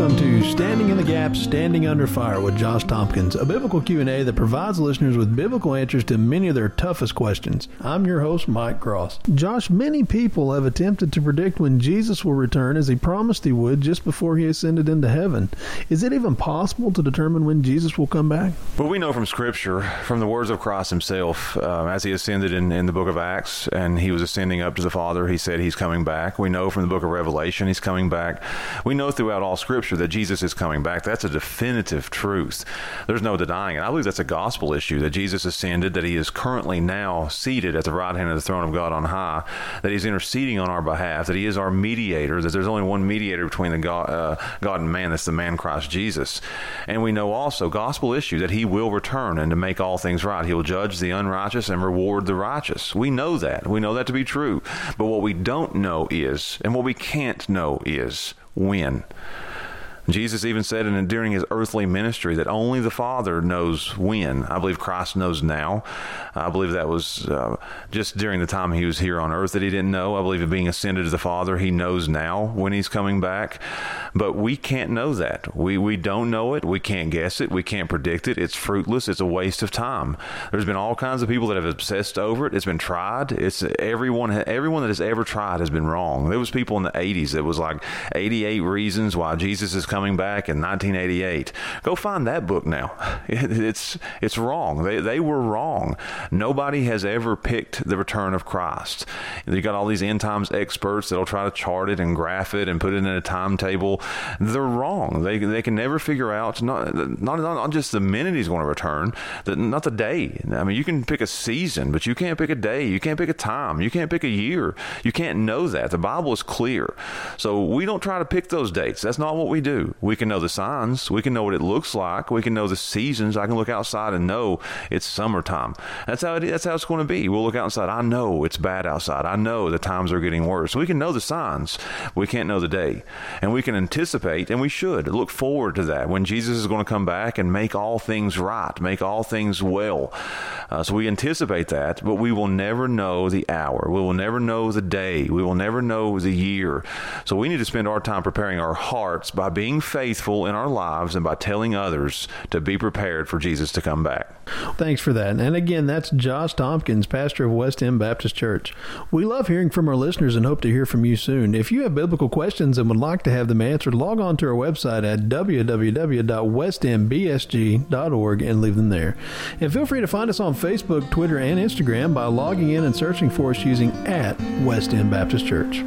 to Standing in the Gap, Standing Under Fire with Josh Tompkins, a biblical Q&A that provides listeners with biblical answers to many of their toughest questions. I'm your host, Mike Cross. Josh, many people have attempted to predict when Jesus will return as he promised he would just before he ascended into heaven. Is it even possible to determine when Jesus will come back? Well, we know from Scripture, from the words of Christ himself, uh, as he ascended in, in the book of Acts and he was ascending up to the Father, he said he's coming back. We know from the book of Revelation he's coming back. We know throughout all Scripture that Jesus is coming back. That's a definitive truth. There's no denying it. I believe that's a gospel issue that Jesus ascended, that he is currently now seated at the right hand of the throne of God on high, that he's interceding on our behalf, that he is our mediator, that there's only one mediator between the God, uh, God and man, that's the man Christ Jesus. And we know also, gospel issue, that he will return and to make all things right. He will judge the unrighteous and reward the righteous. We know that. We know that to be true. But what we don't know is, and what we can't know is, when. Jesus even said in, during his earthly ministry that only the Father knows when. I believe Christ knows now. I believe that was uh, just during the time he was here on earth that he didn't know. I believe being ascended to the Father, he knows now when he's coming back. But we can't know that. We, we don't know it. We can't guess it. We can't predict it. It's fruitless. It's a waste of time. There's been all kinds of people that have obsessed over it. It's been tried. It's everyone, everyone that has ever tried has been wrong. There was people in the 80s that was like 88 reasons why Jesus is coming back in 1988. Go find that book now. It's it's wrong. They they were wrong. Nobody has ever picked the return of Christ. You got all these end times experts that'll try to chart it and graph it and put it in a timetable. They're wrong. They they can never figure out not not not just the minute he's going to return, the, not the day. I mean, you can pick a season, but you can't pick a day. You can't pick a time. You can't pick a year. You can't know that. The Bible is clear. So we don't try to pick those dates. That's not what we do. We can know the signs. We can know what it looks like. We can know the seasons. I can look outside and know it's summertime. That's how it, that's how it's going to be. We'll look outside. I know it's bad outside. I know the times are getting worse. We can know the signs. We can't know the day, and we can anticipate, and we should look forward to that when Jesus is going to come back and make all things right, make all things well. Uh, so we anticipate that, but we will never know the hour. We will never know the day. We will never know the year. So we need to spend our time preparing our hearts by being faithful in our lives and by telling others to be prepared for Jesus to come back. Thanks for that. And again, that's Josh Tompkins, pastor of West End Baptist Church. We love hearing from our listeners and hope to hear from you soon. If you have biblical questions and would like to have them answered, log on to our website at www.westendbsg.org and leave them there. And feel free to find us on Facebook, Twitter, and Instagram by logging in and searching for us using at West End Baptist Church.